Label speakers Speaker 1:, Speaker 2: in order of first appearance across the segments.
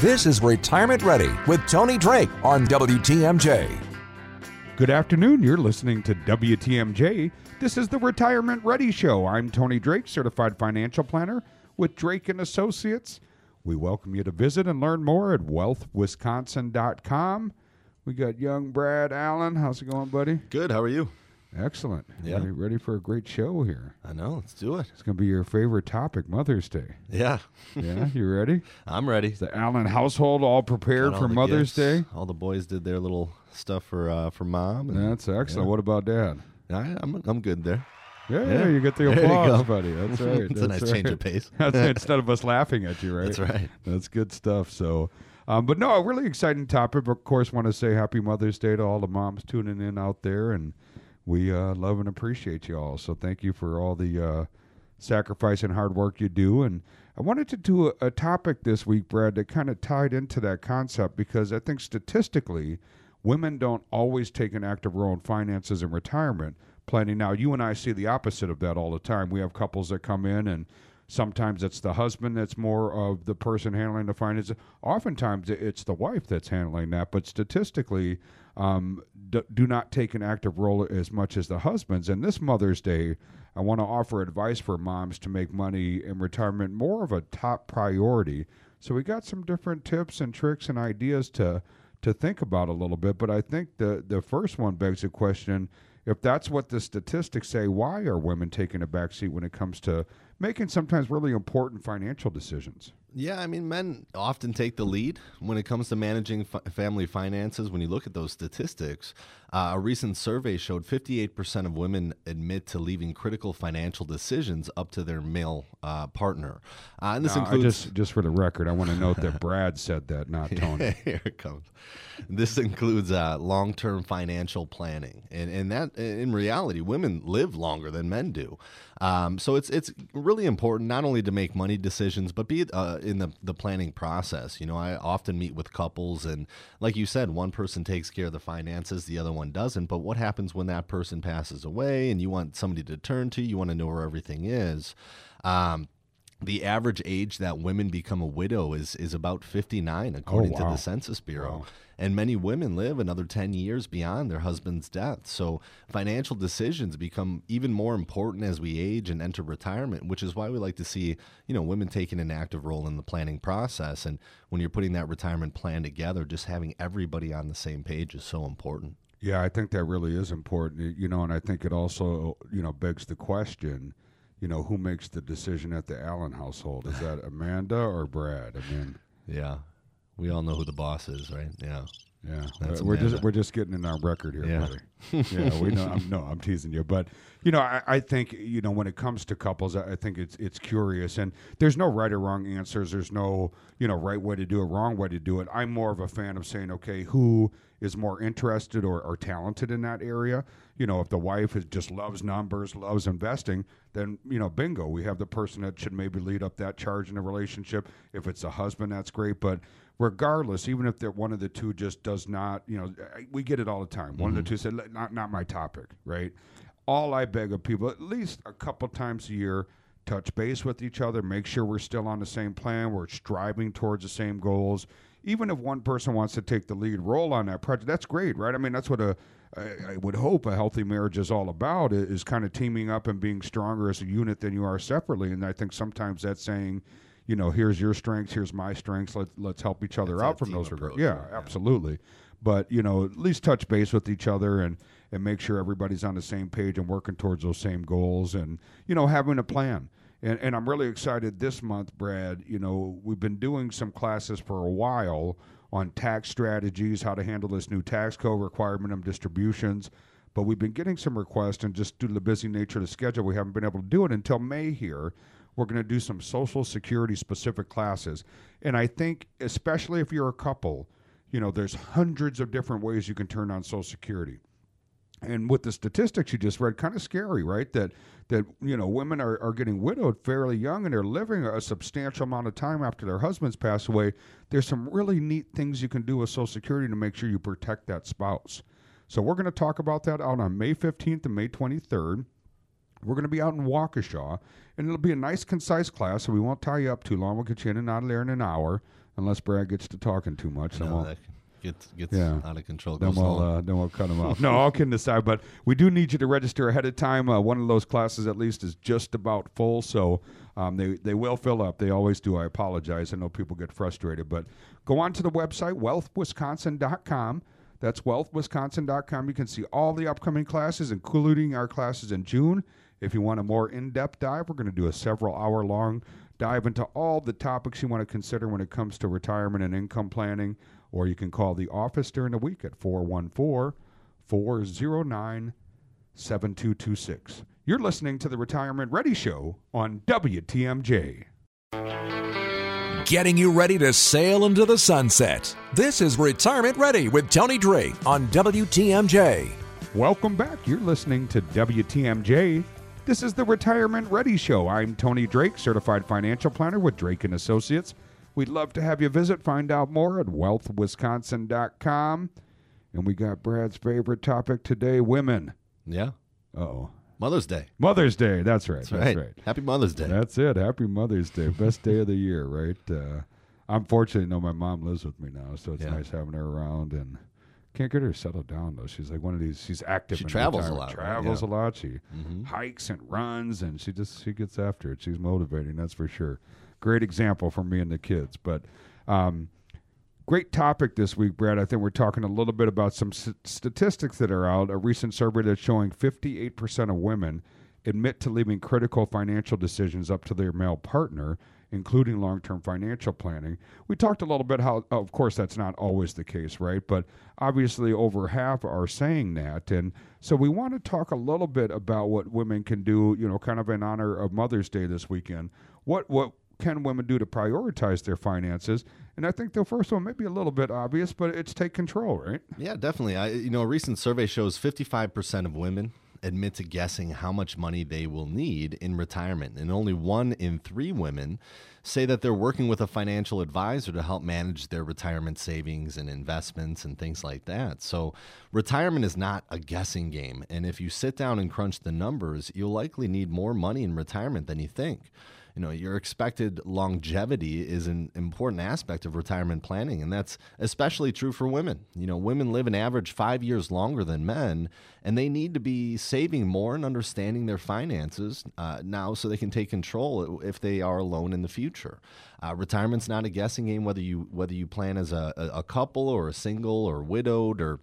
Speaker 1: This is Retirement Ready with Tony Drake on WTMJ.
Speaker 2: Good afternoon. You're listening to WTMJ. This is the Retirement Ready Show. I'm Tony Drake, certified financial planner with Drake and Associates. We welcome you to visit and learn more at wealthwisconsin.com. We got young Brad Allen. How's it going, buddy?
Speaker 3: Good. How are you?
Speaker 2: Excellent.
Speaker 3: Yeah.
Speaker 2: Ready, ready for a great show here.
Speaker 3: I know. Let's do it.
Speaker 2: It's going to be your favorite topic, Mother's Day.
Speaker 3: Yeah.
Speaker 2: Yeah, you ready?
Speaker 3: I'm ready.
Speaker 2: Is the Allen household all prepared
Speaker 3: all
Speaker 2: for
Speaker 3: the
Speaker 2: Mother's
Speaker 3: gifts.
Speaker 2: Day?
Speaker 3: All the boys did their little stuff for uh, for mom. and-
Speaker 2: That's excellent.
Speaker 3: Yeah.
Speaker 2: What about Dad?
Speaker 3: I, I'm I'm good there.
Speaker 2: Yeah,
Speaker 3: Yeah.
Speaker 2: you get the applause, buddy. That's right.
Speaker 3: it's a
Speaker 2: that's
Speaker 3: nice change of pace.
Speaker 2: That's. Instead of us laughing at you, right?
Speaker 3: That's right.
Speaker 2: That's good stuff. So, um, but no, a really exciting topic. Of course, want to say Happy Mother's Day to all the moms tuning in out there, and we uh, love and appreciate you all. So, thank you for all the uh, sacrifice and hard work you do. And I wanted to do a, a topic this week, Brad, that kind of tied into that concept because I think statistically, women don't always take an active role in finances and retirement planning. Now, you and I see the opposite of that all the time. We have couples that come in and Sometimes it's the husband that's more of the person handling the finances. Oftentimes it's the wife that's handling that. But statistically, um, d- do not take an active role as much as the husbands. And this Mother's Day, I want to offer advice for moms to make money in retirement more of a top priority. So we got some different tips and tricks and ideas to to think about a little bit. But I think the the first one begs the question: if that's what the statistics say, why are women taking a backseat when it comes to making sometimes really important financial decisions?
Speaker 3: Yeah, I mean, men often take the lead when it comes to managing fi- family finances. When you look at those statistics, uh, a recent survey showed 58% of women admit to leaving critical financial decisions up to their male uh, partner. Uh, and this
Speaker 2: Now,
Speaker 3: includes
Speaker 2: just just for the record, I want to note that Brad said that, not Tony.
Speaker 3: Here it comes. This includes uh, long-term financial planning, and and that in reality, women live longer than men do. Um, so it's it's really important not only to make money decisions, but be uh, in the the planning process. You know, I often meet with couples, and like you said, one person takes care of the finances, the other one doesn't. But what happens when that person passes away, and you want somebody to turn to? You want to know where everything is. Um, the average age that women become a widow is is about 59 according to
Speaker 2: wow.
Speaker 3: the census bureau
Speaker 2: Wow.
Speaker 3: and many women live another 10 years beyond their husband's death so financial decisions become even more important as we age and enter retirement which is why we like to see you know women taking an active role in the planning process and when you're putting that retirement plan together just having everybody on the same page is so important
Speaker 2: Yeah, I think that really is important. You know, and I think it also, you know, begs the question, you know, who makes the decision at the Allen household? Is that Amanda or Brad? I mean,
Speaker 3: yeah we all know who the boss is right yeah
Speaker 2: yeah,
Speaker 3: That's
Speaker 2: we're just we're just getting in our record here,
Speaker 3: Yeah.
Speaker 2: buddy. yeah, we know. I'm, no, I'm teasing you, but you know, I, I think you know when it comes to couples, I, I think it's it's curious, and there's no right or wrong answers. There's no you know right way to do it, wrong way to do it. I'm more of a fan of saying, okay, who is more interested or, or talented in that area? You know, if the wife is just loves numbers, loves investing, then you know, bingo, we have the person that should maybe lead up that charge in the relationship. If it's a husband, that's great, but regardless, even if they're one of the two just does not, you know, we get it all the time. One of the mm-hmm. two said, not not my topic, right? All I beg of people, at least a couple times a year, touch base with each other, make sure we're still on the same plan, we're striving towards the same goals. Even if one person wants to take the lead role on that project, that's great, right? I mean, that's what a I, I would hope a healthy marriage is all about is kind of teaming up and being stronger as a unit than you are separately. And I think sometimes that's saying, you know, here's your strengths, here's my strengths. Let's let's help each other
Speaker 3: a
Speaker 2: out from those regards. Yeah?
Speaker 3: Yeah.
Speaker 2: absolutely. But you know, at least touch base with each other and and make sure everybody's on the same page and working towards those same goals and you know having a plan. And and I'm really excited this month, Brad. You know, we've been doing some classes for a while on tax strategies, how to handle this new tax code requirement minimum distributions. But we've been getting some requests, and just due to the busy nature of the schedule, we haven't been able to do it until May here. We're going to do some Social Security specific classes. And I think, especially if you're a couple, you know, there's hundreds of different ways you can turn on Social Security. And with the statistics you just read, kind of scary, right? That that you know women are, are getting widowed fairly young and they're living a substantial amount of time after their husbands pass away. There's some really neat things you can do with Social Security to make sure you protect that spouse. So we're going to talk about that out on May 15th and May 23rd. We're going to be out in Waukesha, and it'll be a nice, concise class, so we won't tie you up too long. We'll get you in and out of there in an hour, unless Brad gets to talking too much.
Speaker 3: No, gets gets
Speaker 2: Yeah.
Speaker 3: out of control.
Speaker 2: then
Speaker 3: Goes
Speaker 2: we'll uh, then we'll cut them off. No, all kidding aside, but we do need you to register ahead of time. Uh, one of those classes at least is just about full, so um, they they will fill up. They always do. I apologize. I know people get frustrated, but go on to the website wealthwisconsin.com. That's wealthwisconsin.com. You can see all the upcoming classes, including our classes in June. If you want a more in-depth dive, we're going to do a several hour long dive into all the topics you want to consider when it comes to retirement and income planning or you can call the office during the week at 414 409 7226. You're listening to the Retirement Ready Show on WTMJ.
Speaker 1: Getting you ready to sail into the sunset. This is Retirement Ready with Tony Drake on WTMJ.
Speaker 2: Welcome back. You're listening to WTMJ. This is the Retirement Ready Show. I'm Tony Drake, certified financial planner with Drake and Associates. We'd love to have you visit, find out more at wealthwisconsin.com. And we got Brad's favorite topic today, women.
Speaker 3: Yeah,
Speaker 2: Oh,
Speaker 3: Mother's Day.
Speaker 2: Mother's Day. That's right.
Speaker 3: That's,
Speaker 2: That's,
Speaker 3: right.
Speaker 2: right.
Speaker 3: Happy Mother's Day.
Speaker 2: That's it. Happy Mother's Day. Best day of the year, right? Uh, I'm fortunate to know my mom lives with me now, so it's
Speaker 3: Yeah.
Speaker 2: nice having her around and can't get her settled down though. She's like one of these. She's active.
Speaker 3: She
Speaker 2: in
Speaker 3: travels a lot, right?
Speaker 2: Travels
Speaker 3: Yeah.
Speaker 2: a lot. She
Speaker 3: Mhm.
Speaker 2: hikes and runs, and she just she gets after it. She's motivating. That's for sure. Great example for me and the kids. But um, great topic this week, Brad. I think we're talking a little bit about some statistics that are out. A recent survey that's showing 58% of women admit to leaving critical financial decisions up to their male partner, including long term financial planning. We talked a little bit how, of course, that's not always the case, right? But obviously, over half are saying that. And so we want to talk a little bit about what women can do, you know, kind of in honor of Mother's Day this weekend. What, what, can women do to prioritize their finances? And I think the first one may be a little bit obvious, but it's take control, right?
Speaker 3: Yeah, definitely. I, you know, a recent survey shows 55% of women admit to guessing how much money they will need in retirement, and only one in three women say that they're working with a financial advisor to help manage their retirement savings and investments and things like that. So, retirement is not a guessing game, and if you sit down and crunch the numbers, you'll likely need more money in retirement than you think you know your expected longevity is an important aspect of retirement planning and that's especially true for women. You know women live an average five years longer than men and they need to be saving more and understanding their finances uh, now so they can take control if they are alone in the future. Uh, retirement's not a guessing game whether you whether you plan as a a couple or a single or widowed or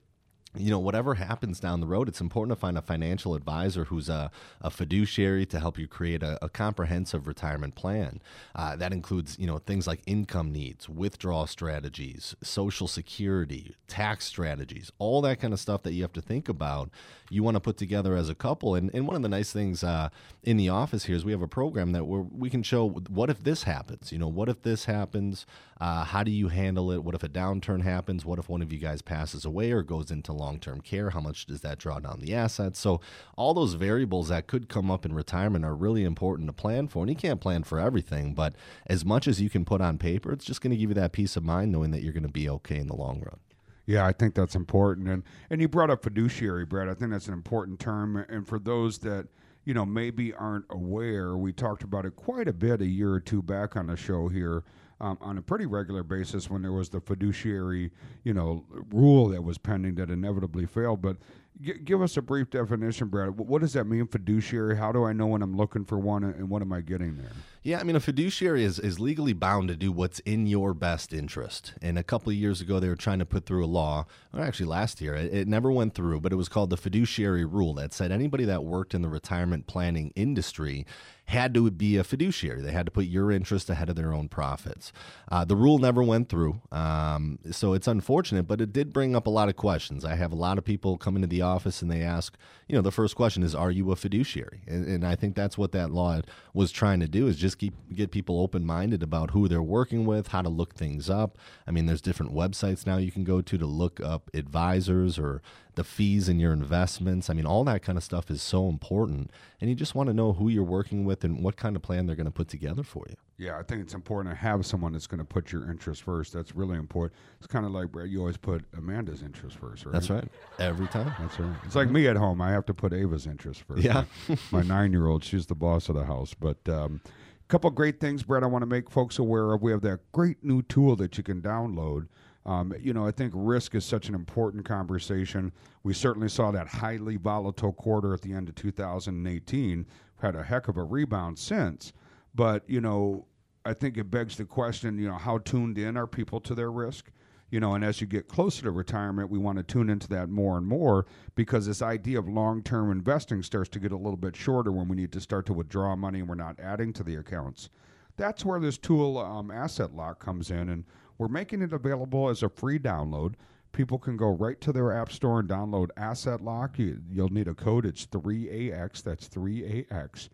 Speaker 3: you know, whatever happens down the road, it's important to find a financial advisor who's a, a fiduciary to help you create a, a comprehensive retirement plan. Uh, that includes, you know, things like income needs, withdrawal strategies, social security, tax strategies, all that kind of stuff that you have to think about. You want to put together as a couple. And, and one of the nice things uh, in the office here is we have a program that where we can show what if this happens? You know, what if this happens? Uh, how do you handle it? What if a downturn happens? What if one of you guys passes away or goes into long term care? How much does that draw down the assets? So, all those variables that could come up in retirement are really important to plan for. And you can't plan for everything, but as much as you can put on paper, it's just going to give you that peace of mind knowing that you're going to be okay in the long run.
Speaker 2: Yeah, I think that's important. And and you brought up fiduciary, Brad. I think that's an important term. And for those that you know maybe aren't aware, we talked about it quite a bit a year or two back on the show here. Um, on a pretty regular basis, when there was the fiduciary, you know, rule that was pending that inevitably failed, but G- give us a brief definition, Brad. Wh- What does that mean, fiduciary? How do I know when I'm looking for one, and what am I getting there?
Speaker 3: Yeah, I mean, a fiduciary is, is legally bound to do what's in your best interest. And a couple of years ago, they were trying to put through a law, or actually last year, it, it never went through, but it was called the fiduciary rule that said anybody that worked in the retirement planning industry had to be a fiduciary. They had to put your interest ahead of their own profits. Uh, the rule never went through, um, so it's unfortunate, but it did bring up a lot of questions. I have a lot of people come into the office and they ask, you know, the first question is, "Are you a fiduciary?" And, and I think that's what that law was trying to do is just keep get people open minded about who they're working with, how to look things up. I mean, there's different websites now you can go to to look up advisors or the fees in your investments. I mean, all that kind of stuff is so important. And you just want to know who you're working with and what kind of plan they're going to put together for you.
Speaker 2: Yeah, I think it's important to have someone that's going to put your interest first. That's really important. It's kind of like Brad, you always put Amanda's interest first, right?
Speaker 3: That's right. Every time.
Speaker 2: That's right. It's like me at home. I have to put Ava's interest first.
Speaker 3: Yeah.
Speaker 2: My nine-year-old, she's the boss of the house. But um, a couple great things, Brett. I want to make folks aware of. We have that great new tool that you can download. Um, you know, I think risk is such an important conversation. We certainly saw that highly volatile quarter at the end of 2018. We've Had a heck of a rebound since, but you know, I think it begs the question. You know, how tuned in are people to their risk? you know and as you get closer to retirement we want to tune into that more and more because this idea of long-term investing starts to get a little bit shorter when we need to start to withdraw money and we're not adding to the accounts that's where this tool um, asset lock comes in and we're making it available as a free download. People can go right to their app store and download asset lock. You, you'll need a code. It's 3ax that's 3ax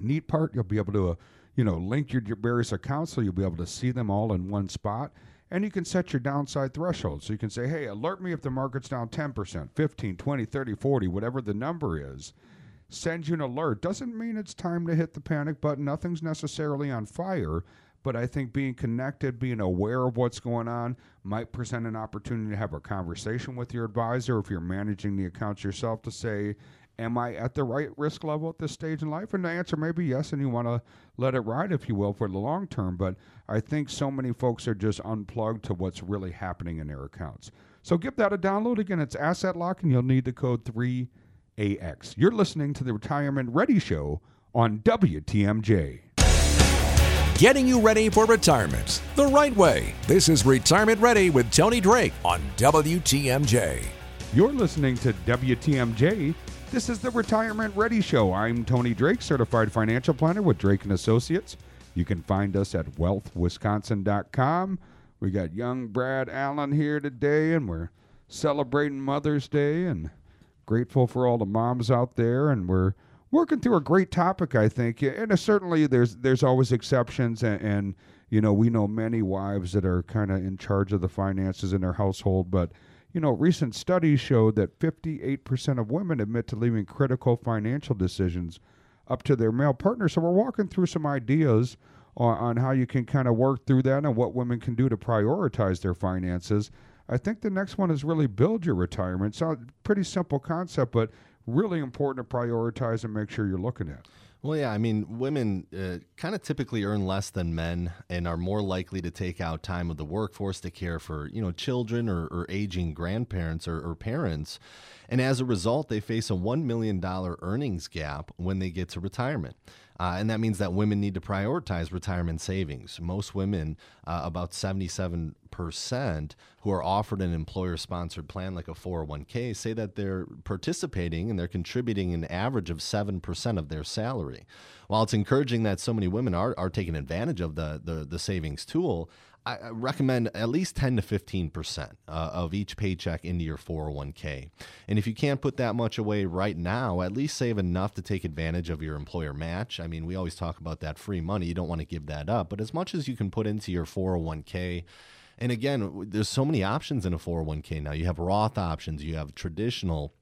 Speaker 2: neat part you'll be able to uh, you know link your, your various accounts so you'll be able to see them all in one spot. And you can set your downside threshold so you can say hey alert me if the market's down 10% 15 20 30 40 whatever the number is. Sends you an alert. Doesn't mean it's time to hit the panic button. Nothing's necessarily on fire but i think being connected being aware of what's going on might present an opportunity to have a conversation with your advisor if you're managing the accounts yourself to say am I at the right risk level at this stage in life? And the answer may be yes, and you want to let it ride, if you will, for the long term. But I think so many folks are just unplugged to what's really happening in their accounts. So give that a download. Again, it's Asset Lock, and you'll need the code 3AX. You're listening to the Retirement Ready Show on WTMJ.
Speaker 1: Getting you ready for retirement the right way. This is Retirement Ready with Tony Drake on WTMJ.
Speaker 2: You're listening to WTMJ. This is the Retirement Ready Show. I'm Tony Drake, certified financial planner with Drake and Associates. You can find us at wealthwisconsin.com. We got young Brad Allen here today, and we're celebrating Mother's Day and grateful for all the moms out there. And we're working through a great topic, I think. And uh, certainly, there's there's always exceptions, and, and you know we know many wives that are kind of in charge of the finances in their household, but you know, recent studies showed that 58% of women admit to leaving critical financial decisions up to their male partner. So we're walking through some ideas on, on how you can kind of work through that and what women can do to prioritize their finances. I think the next one is really build your retirement. So pretty simple concept, but really important to prioritize and make sure you're looking at.
Speaker 3: Well, yeah, I mean, women uh, kind of typically earn less than men and are more likely to take out time of the workforce to care for, you know, children or, or aging grandparents or, or parents. And as a result, they face a $1 million earnings gap when they get to retirement. Uh, and that means that women need to prioritize retirement savings. Most women, uh, about 77%, who are offered an employer sponsored plan like a 401k, say that they're participating and they're contributing an average of 7% of their salary. While it's encouraging that so many women are, are taking advantage of the, the, the savings tool, I recommend at least 10 to 15% uh, of each paycheck into your 401k. And if you can't put that much away right now, at least save enough to take advantage of your employer match. I mean, we always talk about that free money. You don't want to give that up, but as much as you can put into your 401k, and again, there's so many options in a 401k now. You have Roth options, you have traditional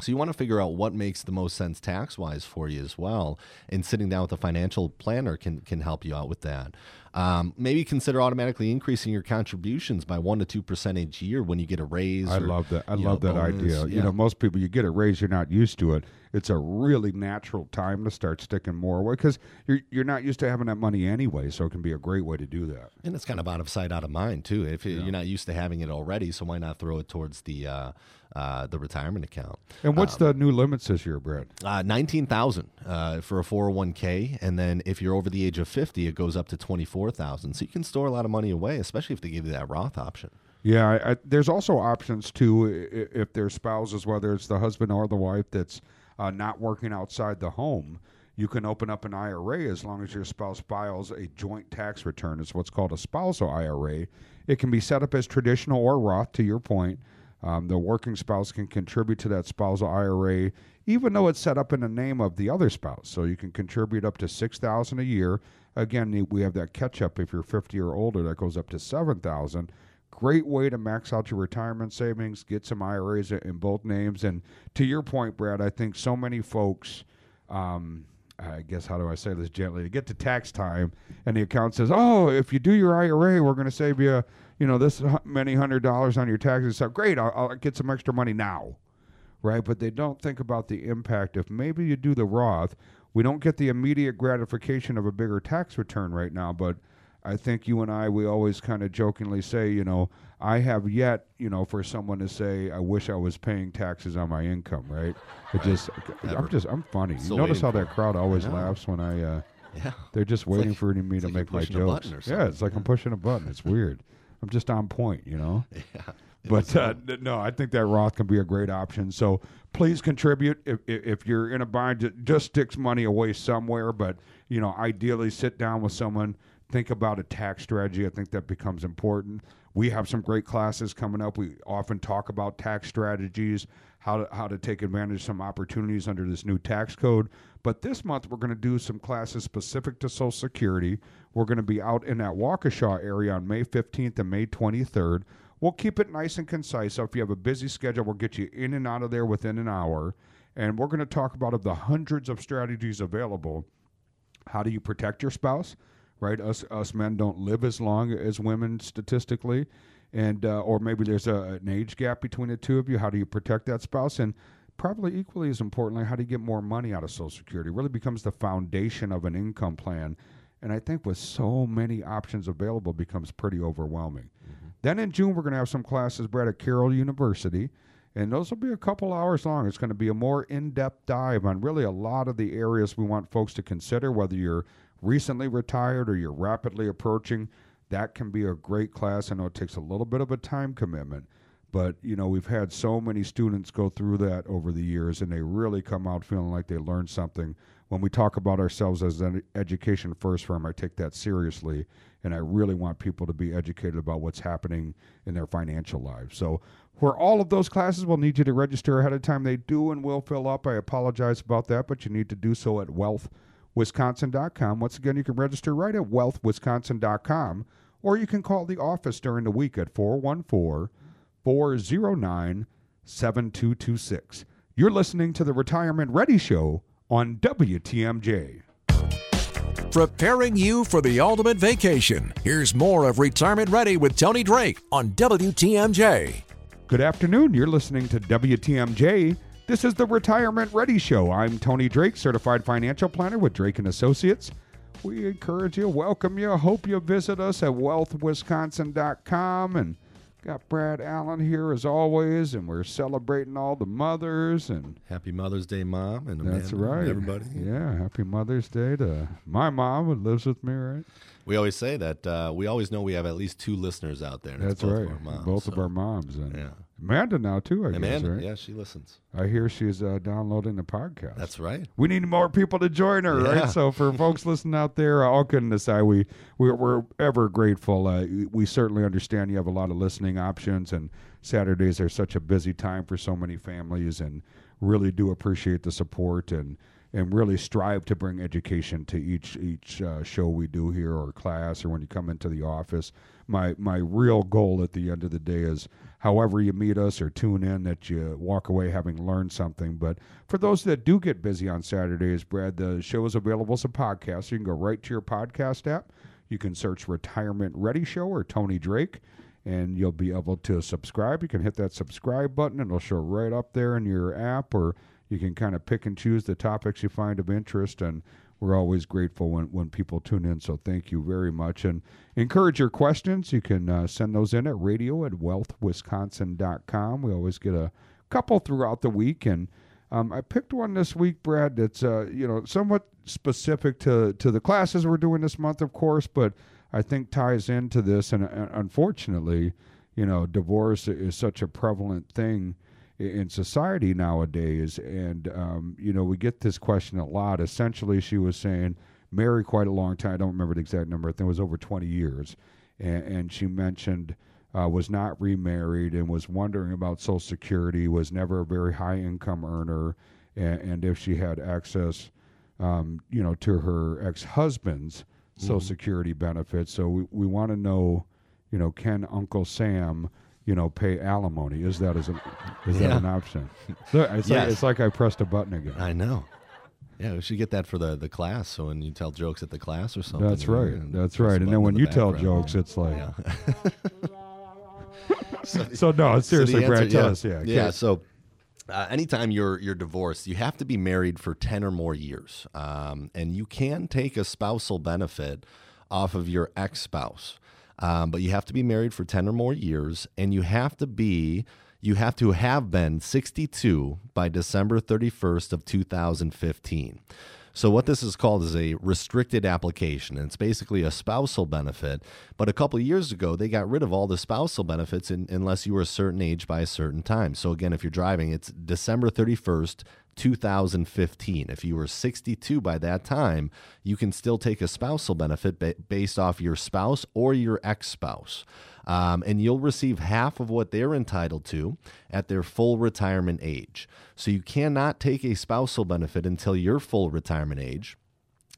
Speaker 3: so you want to figure out what makes the most sense tax wise for you as well. And sitting down with a financial planner can can help you out with that. Um, maybe consider automatically increasing your contributions by one to two percent each year when you get a raise.
Speaker 2: I
Speaker 3: or,
Speaker 2: love that. I love
Speaker 3: know,
Speaker 2: that
Speaker 3: bonus.
Speaker 2: idea. You know, most people you get a raise, you're not used to it. It's a really natural time to start sticking more away because you're you're not used to having that money anyway. So it can be a great way to do that.
Speaker 3: And it's kind of out of sight, out of mind too. If you- you're not used to having it already, so why not throw it towards the uh, uh, the retirement account?
Speaker 2: And what's the new limits this year, Brad?
Speaker 3: Uh, Nineteen thousand uh, for a four hundred one k, and then if you're over the age of fifty, it goes up to twenty four thousand. So you can store a lot of money away, especially if they give you that Roth option.
Speaker 2: Yeah, I, I, there's also options too if there's spouses, whether it's the husband or the wife that's uh, not working outside the home. You can open up an IRA as long as your spouse files a joint tax return. It's what's called a spousal IRA. It can be set up as traditional or Roth. To your point, um, the working spouse can contribute to that spousal IRA, even though it's set up in the name of the other spouse. So you can contribute up to six thousand a year. Again, we have that catch up if you're 50 or older that goes up to seven thousand great way to max out your retirement savings, get some IRAs in both names. And to your point, Brad, I think so many folks, um, I guess, how do I say this gently? To get to tax time, and the account says, "Oh, if you do your IRA, we're going to save you, you know, this many hundred dollars on your taxes." So great, I'll, I'll get some extra money now, right? But they don't think about the impact. If maybe you do the Roth, we don't get the immediate gratification of a bigger tax return right now, but I think you and I, we always kind of jokingly say, you know, I have yet, you know, for someone to say, I wish I was paying taxes on my income, right? It just, I'm just, I'm funny. You notice how that crowd always laughs when I, uh,
Speaker 3: Yeah.
Speaker 2: they're just waiting
Speaker 3: like-
Speaker 2: for me to
Speaker 3: like
Speaker 2: make my jokes. yeah, it's like I'm pushing a button. It's weird. I'm just on point, you know?
Speaker 3: Yeah.
Speaker 2: But uh, no, I think that Roth can be a great option. So please contribute if if, you're in a bind. ju- Just sticks money away somewhere, but you know, ideally sit down with someone, think about a tax strategy. I think that becomes important. We have some great classes coming up. We often talk about tax strategies, how to how to take advantage of some opportunities under this new tax code. But this month we're going to do some classes specific to Social Security. We're going to be out in that Waukesha area on May 15th and May 23rd. We'll keep it nice and concise. So if you have a busy schedule, we'll get you in and out of there within an hour. And we're going to talk about of the hundreds of strategies available. How do you protect your spouse? Right, us us men don't live as long as women statistically, and uh, or maybe there's a, an age gap between the two of you. How do you protect that spouse? And probably equally as importantly, how do you get more money out of Social Security? It really becomes the foundation of an income plan. And I think with so many options available, becomes pretty overwhelming. Then in June, we're going to have some classes, Brad, at Carroll University. And those will be a couple hours long. It's going to be a more in depth dive on really a lot of the areas we want folks to consider, whether you're recently retired or you're rapidly approaching. That can be a great class. I know it takes a little bit of a time commitment, but you know we've had so many students go through that over the years, and they really come out feeling like they learned something. When we talk about ourselves as an education first firm, I take that seriously, and I really want people to be educated about what's happening in their financial lives. So, for all of those classes, we'll need you to register ahead of time. They do and will fill up. I apologize about that, but you need to do so at wealthwisconsin.com. Once again, you can register right at wealthwisconsin.com, or you can call the office during the week at 414 409 7226. You're listening to the Retirement Ready Show on WTMJ.
Speaker 1: Preparing you for the ultimate vacation. Here's more of Retirement Ready with Tony Drake on WTMJ.
Speaker 2: Good afternoon. You're listening to WTMJ. This is the Retirement Ready Show. I'm Tony Drake, certified financial planner with Drake and Associates. We encourage you, welcome you. Hope you visit us at wealthwisconsin.com and got Brad Allen here as always, and we're celebrating all the mothers and
Speaker 3: Happy Mother's Day, Mom, and
Speaker 2: that's
Speaker 3: Amanda, and
Speaker 2: right.
Speaker 3: everybody.
Speaker 2: Yeah, happy Mother's Day to my mom who lives with me, right?
Speaker 3: We always say that uh, we always know we have at least two listeners out there. and it's
Speaker 2: That's
Speaker 3: both
Speaker 2: right.
Speaker 3: Of our moms,
Speaker 2: both of our moms and
Speaker 3: Yeah.
Speaker 2: Amanda now too, I
Speaker 3: Amanda,
Speaker 2: guess, right?
Speaker 3: yeah, she listens.
Speaker 2: I hear she's uh, downloading the podcast.
Speaker 3: That's right.
Speaker 2: we need more people to join her,
Speaker 3: Yeah.
Speaker 2: right? So for folks listening out there, uh, all kidding aside, we we're, we're ever grateful. Uh, we certainly understand you have a lot of listening options, and Saturdays are such a busy time for so many families, and really do appreciate the support and and really strive to bring education to each each uh, show we do here or class or when you come into the office. My my real goal at the end of the day is however you meet us or tune in that you walk away having learned something. But for those that do get busy on Saturdays, Brad, the show is available as a podcast. You can go right to your podcast app. You can search Retirement Ready Show or Tony Drake, and you'll be able to subscribe. You can hit that subscribe button, and it'll show right up there in your app, or you can kind of pick and choose the topics you find of interest. And we're always grateful when, when people tune in. So thank you very much. And encourage your questions. You can uh, send those in at radio at wealthwisconsin.com. We always get a couple throughout the week. And um, I picked one this week, Brad, that's, uh, you know, somewhat specific to, to the classes we're doing this month, of course, but I think ties into this. And uh, unfortunately, you know, divorce is such a prevalent thing in society nowadays. And, um, you know, we get this question a lot. Essentially, she was saying, married quite a long time. I don't remember the exact number. I think it was over 20 years. And, and she mentioned uh, was not remarried and was wondering about Social Security, was never a very high income earner. And, and if she had access, um, you know, to her ex husband's mm-hmm. Social Security benefits. So we, we want to know, you know, can Uncle Sam you know, pay alimony. Is that as an is yeah. that an option? it's, yes. like, it's like I pressed a button again.
Speaker 3: I know. Yeah, we should get that for the, the class. So when you tell jokes at the class or something.
Speaker 2: That's right. That's right. And then when the you background. tell jokes, it's like. Yeah. so, so, no, seriously, so answer, Brad, tell
Speaker 3: yeah,
Speaker 2: us. Yeah.
Speaker 3: Yeah. So. Uh, anytime you're you're divorced, you have to be married for ten or more years, um, and you can take a spousal benefit off of your ex spouse. Um, but you have to be married for 10 or more years, and you have to be you have to have been 62 by December 31st of 2015. So what this is called is a restricted application, and it's basically a spousal benefit. But a couple years ago, they got rid of all the spousal benefits in, unless you were a certain age by a certain time. So again, if you're driving, it's December 31st, 2015. If you were 62 by that time, you can still take a spousal benefit ba- based off your spouse or your ex spouse. Um, and you'll receive half of what they're entitled to at their full retirement age. So you cannot take a spousal benefit until your full retirement age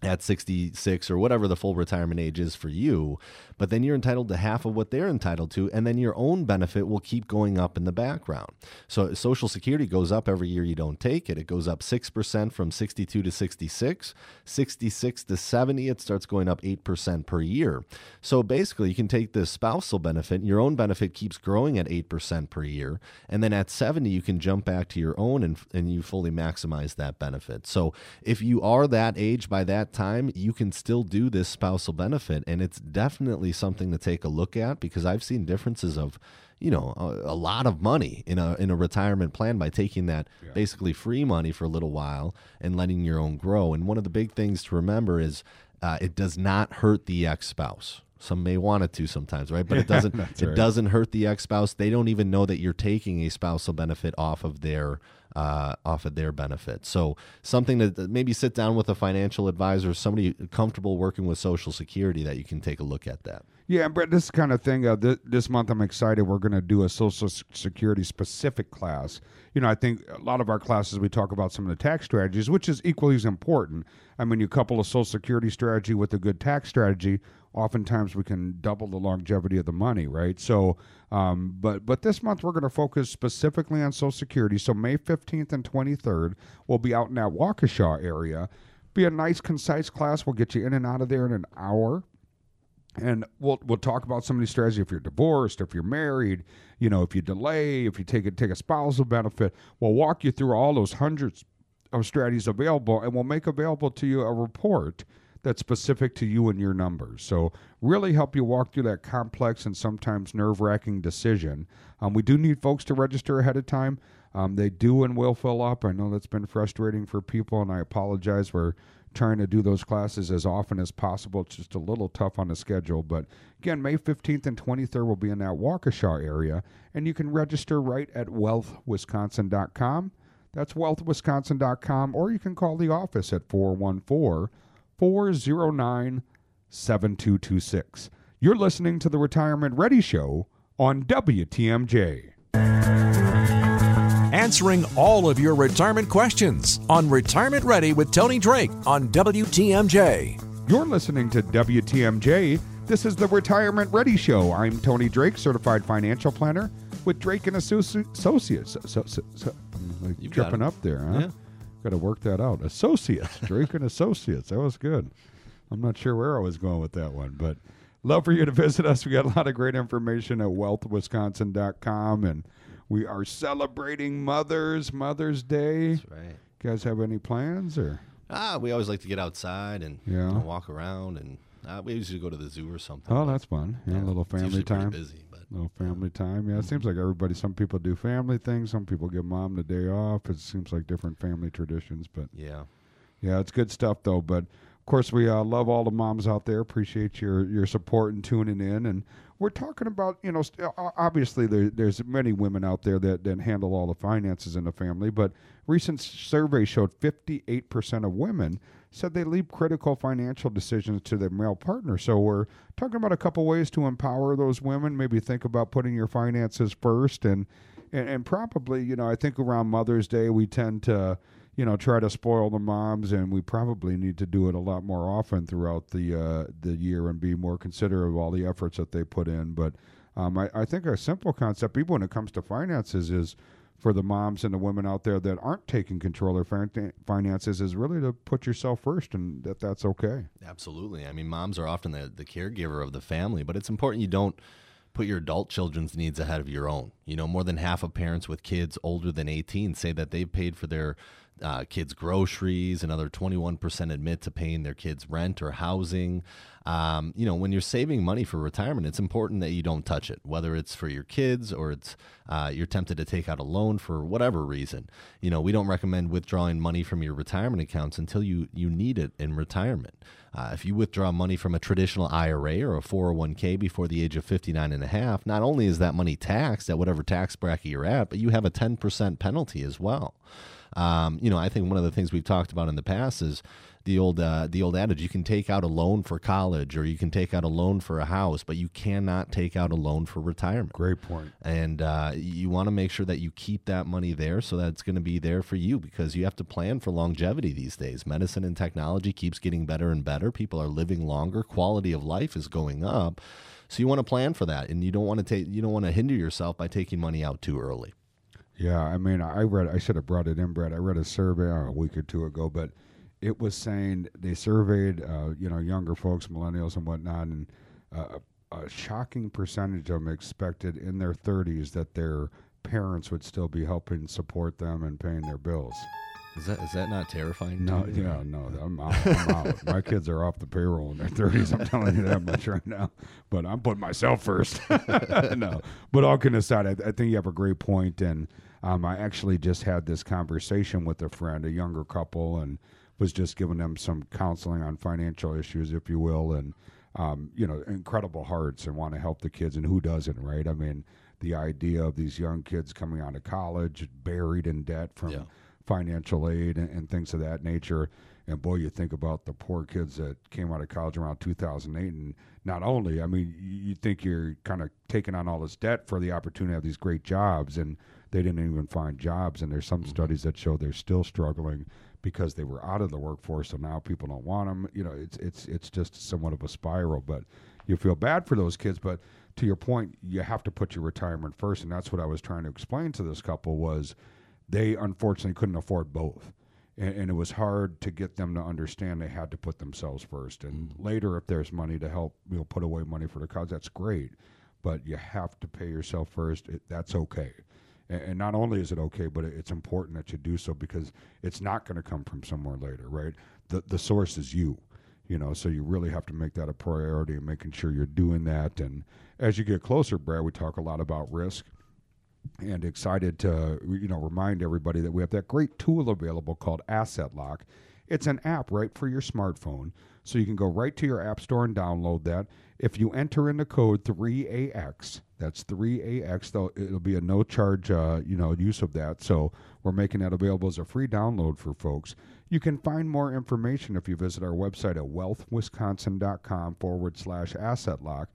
Speaker 3: at 66 or whatever the full retirement age is for you, but then you're entitled to half of what they're entitled to, and then your own benefit will keep going up in the background. So Social Security goes up every year you don't take it. It goes up 6% from 62 to 66, 66 to 70, it starts going up 8% per year. So basically, you can take the spousal benefit, your own benefit keeps growing at 8% per year, and then at 70, you can jump back to your own and, and you fully maximize that benefit. So if you are that age by that time, you can still do this spousal benefit, and it's definitely something to take a look at because I've seen differences of, you know, a, a lot of money in a in a retirement plan by taking that yeah. basically free money for a little while and letting your own grow. And one of the big things to remember is uh, it does not hurt the ex spouse. Some may want it to sometimes, right? But it doesn't. it right. doesn't hurt the ex spouse. They don't even know that you're taking a spousal benefit off of their uh, off of their benefit. So something to maybe sit down with a financial advisor, somebody comfortable working with Social Security, that you can take a look at that.
Speaker 2: Yeah, Brett, this kind of thing. Uh, th- this month, I'm excited. We're going to do a Social Security specific class. You know, I think a lot of our classes we talk about some of the tax strategies, which is equally as important. I mean, you couple a Social Security strategy with a good tax strategy, oftentimes we can double the longevity of the money, right? So, um, but but this month we're going to focus specifically on Social Security. So May 15th and 23rd, we'll be out in that Waukesha area. Be a nice, concise class. We'll get you in and out of there in an hour. And we'll we'll talk about some of these strategies. If you're divorced, if you're married, you know, if you delay, if you take a, take a spousal benefit, we'll walk you through all those hundreds of strategies available, and we'll make available to you a report that's specific to you and your numbers. So, really help you walk through that complex and sometimes nerve wracking decision. Um, we do need folks to register ahead of time. Um, they do and will fill up. I know that's been frustrating for people, and I apologize. We're trying to do those classes as often as possible. It's just a little tough on the schedule. But again, May 15th and 23rd will be in that Waukesha area, and you can register right at wealthwisconsin.com. That's wealthwisconsin.com, or you can call the office at 414 409 7226. You're listening to the Retirement Ready Show on WTMJ.
Speaker 1: Answering all of your retirement questions on Retirement Ready with Tony Drake on WTMJ.
Speaker 2: You're listening to WTMJ. This is the Retirement Ready Show. I'm Tony Drake, certified financial planner with Drake and Associates. So, so, so, I'm like tripping up there, huh? Yeah. Got to work that out. Associates, Drake and Associates. That was good. I'm not sure where I was going with that one, but love for you to visit us. We got a lot of great information at wealthwisconsin.com, and we are celebrating Mothers Mother's Day.
Speaker 3: That's right.
Speaker 2: You guys have any plans or?
Speaker 3: Ah, we always like to get outside and
Speaker 2: Yeah.
Speaker 3: you know, walk around, and uh, we usually go to the zoo or something.
Speaker 2: Oh, that's fun. Yeah,
Speaker 3: yeah,
Speaker 2: a little family time.
Speaker 3: Busy, but
Speaker 2: little family time. Yeah, it seems like everybody. Some people do family things. Some people give mom the day off. It seems like different family traditions, but
Speaker 3: yeah.
Speaker 2: Yeah, it's good stuff though. But of course, we uh, love all the moms out there. Appreciate your your support and tuning in. And we're talking about you know st- obviously there, there's many women out there that that handle all the finances in the family. But recent survey showed 58 percent of women said they leave critical financial decisions to their male partner. So we're talking about a couple ways to empower those women. Maybe think about putting your finances first and. And, and probably, you know, I think around Mother's Day we tend to, you know, try to spoil the moms, and we probably need to do it a lot more often throughout the uh, the year and be more considerate of all the efforts that they put in. But um, I, I think a simple concept, even when it comes to finances, is for the moms and the women out there that aren't taking control of their finances, is really to put yourself first, and that that's okay.
Speaker 3: Absolutely. I mean, moms are often the, the caregiver of the family, but it's important you don't put your adult children's needs ahead of your own. You know, more than half of parents with kids older than 18 say that they've paid for their uh, kids' groceries. Another 21% admit to paying their kids' rent or housing. Um, you know, when you're saving money for retirement, it's important that you don't touch it, whether it's for your kids or it's uh, you're tempted to take out a loan for whatever reason. You know, we don't recommend withdrawing money from your retirement accounts until you you need it in retirement. Uh, if you withdraw money from a traditional IRA or a 401k before the age of 59 and a half, not only is that money taxed at whatever tax bracket you're at, but you have a 10% penalty as well. Um, you know, I think one of the things we've talked about in the past is the old uh, the old adage: you can take out a loan for college or you can take out a loan for a house, but you cannot take out a loan for retirement.
Speaker 2: Great point.
Speaker 3: And uh, you want to make sure that you keep that money there so that it's going to be there for you because you have to plan for longevity these days. Medicine and technology keeps getting better and better. People are living longer. Quality of life is going up. So you want to plan for that, and you don't want to take you don't want to hinder yourself by taking money out too early.
Speaker 2: Yeah, I mean, I read. I should have brought it in, Brett. I read a survey uh, a week or two ago, but it was saying they surveyed, uh, you know, younger folks, millennials and whatnot, and uh, a shocking percentage of them expected in their 30s that their parents would still be helping support them and paying their bills.
Speaker 3: Is that is that not terrifying?
Speaker 2: No,
Speaker 3: to you?
Speaker 2: yeah, no, I'm out. I'm out. My kids are off the payroll in their 30s. I'm telling you that much right now. But I'm putting myself first. no, but all kidding aside, I, I think you have a great point. And um, I actually just had this conversation with a friend, a younger couple, and was just giving them some counseling on financial issues, if you will, and um, you know, incredible hearts and want to help the kids, and who doesn't, right? I mean, the idea of these young kids coming out of college buried in debt from
Speaker 3: Yeah.
Speaker 2: financial aid and, and things of that nature. And boy, you think about the poor kids that came out of college around 2008, and not only, I mean, you, think you're kind of taking on all this debt for the opportunity to have these great jobs, and they didn't even find jobs. And there's some mm-hmm. studies that show they're still struggling because they were out of the workforce, So now people don't want them. You know, it's it's it's just somewhat of a spiral. But you feel bad for those kids. But to your point, you have to put your retirement first, and that's what I was trying to explain to this couple was they unfortunately couldn't afford both. And, and it was hard to get them to understand they had to put themselves first. And mm. later, if there's money to help, you know, put away money for the cause, that's great. But you have to pay yourself first. It, that's okay. And, and not only is it okay, but it, it's important that you do so because it's not going to come from somewhere later, right? The the source is you you know so you really have to make that a priority and making sure you're doing that and as you get closer brad we talk a lot about risk and excited to you know remind everybody that we have that great tool available called asset lock. It's an app right for your smartphone so you can go right to your app store and download that. If you enter in the code 3ax that's 3ax though it'll be a no charge uh, you know use of that so we're making that available as a free download for folks. You can find more information if you visit our website at wealthwisconsin.com forward slash asset lock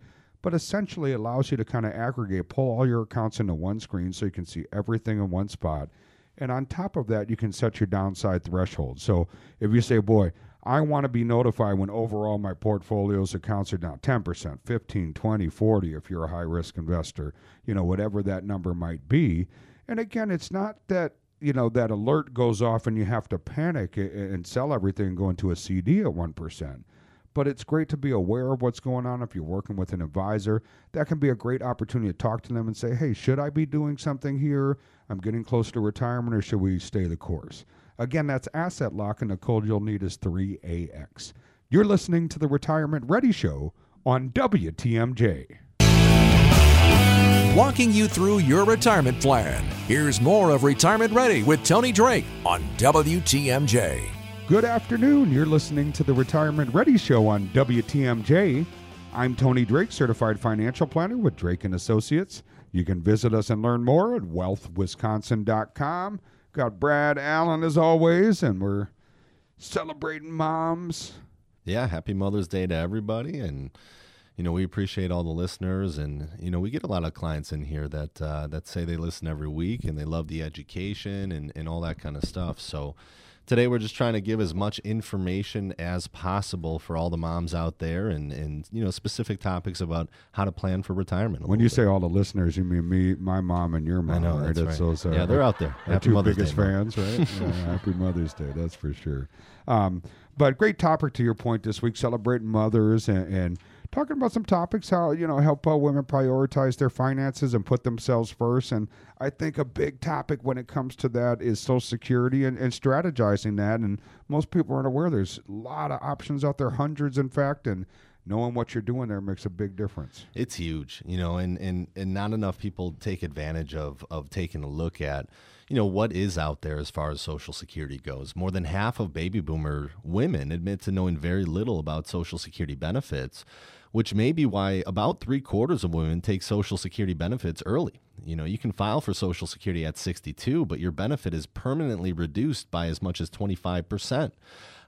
Speaker 2: but essentially allows you to kind of aggregate, pull all your accounts into one screen so you can see everything in one spot. And on top of that, you can set your downside threshold. So if you say, boy, I want to be notified when overall my portfolio's accounts are down 10%, 15, 20, 40 if you're a high risk investor, you know, whatever that number might be. And again, it's not that, you know, that alert goes off and you have to panic and sell everything and go into a CD at 1%. But it's great to be aware of what's going on. If you're working with an advisor, that can be a great opportunity to talk to them and say, hey, should I be doing something here? I'm getting close to retirement, or should we stay the course? Again, that's Asset Lock, and the code you'll need is 3AX. You're listening to the Retirement Ready Show on WTMJ.
Speaker 1: Walking you through your retirement plan. Here's more of Retirement Ready with Tony Drake on WTMJ.
Speaker 2: Good afternoon. You're listening to the Retirement Ready Show on WTMJ. I'm Tony Drake, certified financial planner with Drake and Associates. You can visit us and learn more at wealthwisconsin.com. Got Brad Allen as always, and we're celebrating moms.
Speaker 3: Yeah, happy Mother's Day to everybody, and you know we appreciate all the listeners, and you know we get a lot of clients in here that uh, that say they listen every week and they love the education and and all that kind of stuff. So today we're just trying to give as much information as possible for all the moms out there and, and you know specific topics about how to plan for retirement.
Speaker 2: When you bit. say all the listeners, you mean me, my mom, and your mom,
Speaker 3: I know,
Speaker 2: right?
Speaker 3: That's
Speaker 2: right.
Speaker 3: So, yeah, they're out there.
Speaker 2: Happy two Mother's biggest Day, fans, right? yeah, happy Mother's Day, that's for sure. Um, but great topic to your point this week, celebrating mothers and, and talking about some topics how you know help uh, women prioritize their finances and put themselves first and i think a big topic when it comes to that is social security and, and strategizing that and most people aren't aware there's a lot of options out there hundreds in fact and knowing what you're doing there makes a big difference.
Speaker 3: It's huge you know and and and not enough people take advantage of of taking a look at you know what is out there as far as social security goes. More than half of baby boomer women admit to knowing very little about social security benefits which may be why about three quarters of women take Social Security benefits early. You know, you can file for Social Security at 62, but your benefit is permanently reduced by as much as 25%.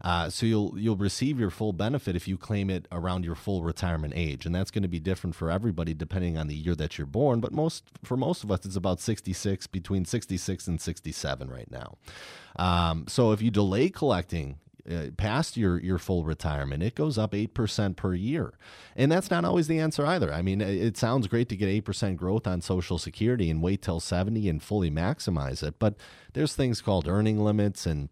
Speaker 3: Uh, so you'll you'll receive your full benefit if you claim it around your full retirement age, and that's going to be different for everybody depending on the year that you're born. But most for most of us, it's about 66, between 66 and 67 right now. Um, so if you delay collecting uh, past your your full retirement, it goes up eight percent per year, and that's not always the answer either. I mean, it, sounds great to get eight percent growth on Social Security and wait till seventy and fully maximize it, but there's things called earning limits and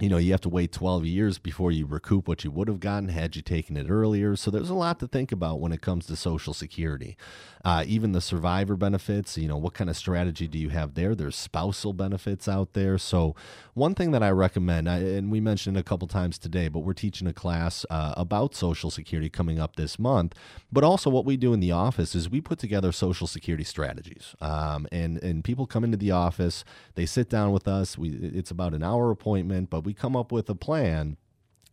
Speaker 3: you know, you have to wait 12 years before you recoup what you would have gotten had you taken it earlier. So there's a lot to think about when it comes to Social Security. Uh, even the survivor benefits, you know, what kind of strategy do you have there? There's spousal benefits out there. So, one thing that I recommend, and we mentioned a couple times today, but we're teaching a class uh, about Social Security coming up this month. But also, what we do in the office is we put together Social Security strategies. Um, and, and people come into the office, they sit down with us. We, it's about an hour appointment, but we come up with a plan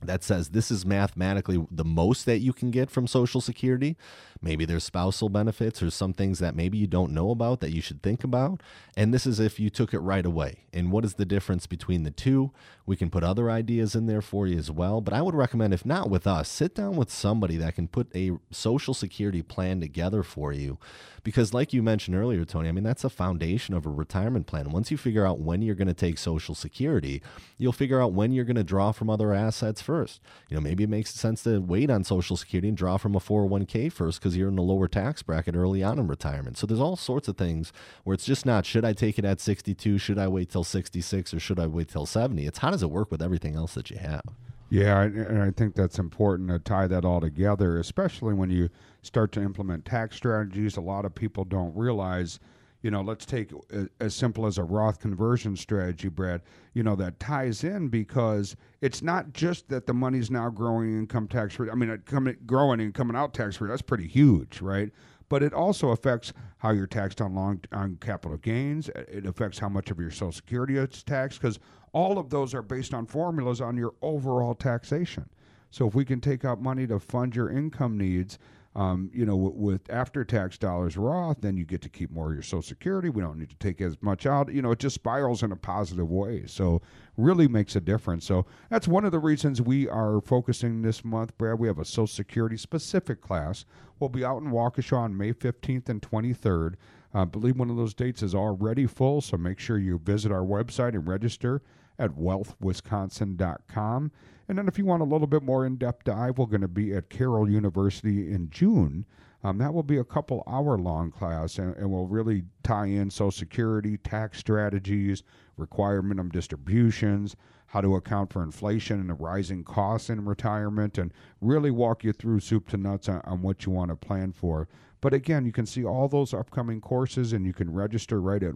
Speaker 3: that says this is mathematically the most that you can get from Social Security. Maybe there's spousal benefits or some things that maybe you don't know about that you should think about. And this is if you took it right away. And what is the difference between the two? We can put other ideas in there for you as well. But I would recommend, if not with us, sit down with somebody that can put a Social Security plan together for you. Because, like you mentioned earlier, Tony, I mean, that's a foundation of a retirement plan. Once you figure out when you're going to take Social Security, you'll figure out when you're going to draw from other assets first. You know, maybe it makes sense to wait on Social Security and draw from a 401k first because you're in a lower tax bracket early on in retirement. So there's all sorts of things where it's just not should I take it at 62, should I wait till 66, or should I wait till 70? It's how does it work with everything else that you have?
Speaker 2: Yeah, and I think that's important to tie that all together, especially when you start to implement tax strategies. A lot of people don't realize, you know, let's take as simple as a Roth conversion strategy, Brad, you know, that ties in because it's not just that the money's now growing income tax free. I mean, uh, coming, growing and coming out tax free, that's pretty huge, right? But it also affects how you're taxed on long on capital gains. It affects how much of your Social Security is taxed because all of those are based on formulas on your overall taxation. So if we can take out money to fund your income needs, um, you know, w- with after tax dollars Roth, then you get to keep more of your Social Security. We don't need to take as much out. You know, it just spirals in a positive way. So, really makes a difference. So, that's one of the reasons we are focusing this month, Brad. We have a Social Security specific class. We'll be out in Waukesha on May 15th and 23rd. I believe one of those dates is already full, so make sure you visit our website and register at wealthwisconsin.com. And then if you want a little bit more in-depth dive, we're going to be at Carroll University in June. Um, that will be a couple hour long class and, and will really tie in Social Security, tax strategies, require minimum distributions, how to account for inflation and the rising costs in retirement, and really walk you through soup to nuts on, on what you want to plan for. But again, you can see all those upcoming courses and you can register right at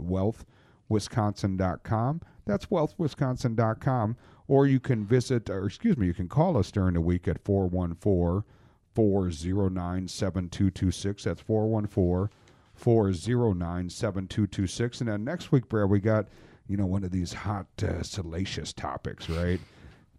Speaker 2: wealthwisconsin.com. That's wealthwisconsin.com. Or you can visit, or excuse me, you can call us during the week at 414 409 7226. That's 414 409 7226. And then next week, Brad, we got, you know, one of these hot, uh, salacious topics, right?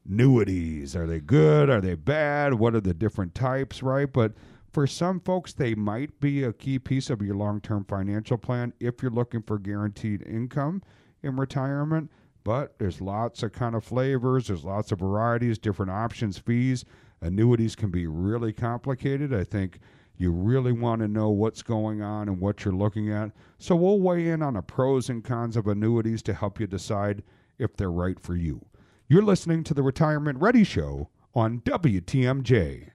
Speaker 2: Annuities. Are they good? Are they bad? What are the different types, right? But for some folks, they might be a key piece of your long term financial plan if you're looking for guaranteed income in retirement. But there's lots of kind of flavors, there's lots of varieties, different options, fees. Annuities can be really complicated. I think you really want to know what's going on and what you're looking at. So we'll weigh in on the pros and cons of annuities to help you decide if they're right for you. You're listening to the Retirement Ready Show on WTMJ.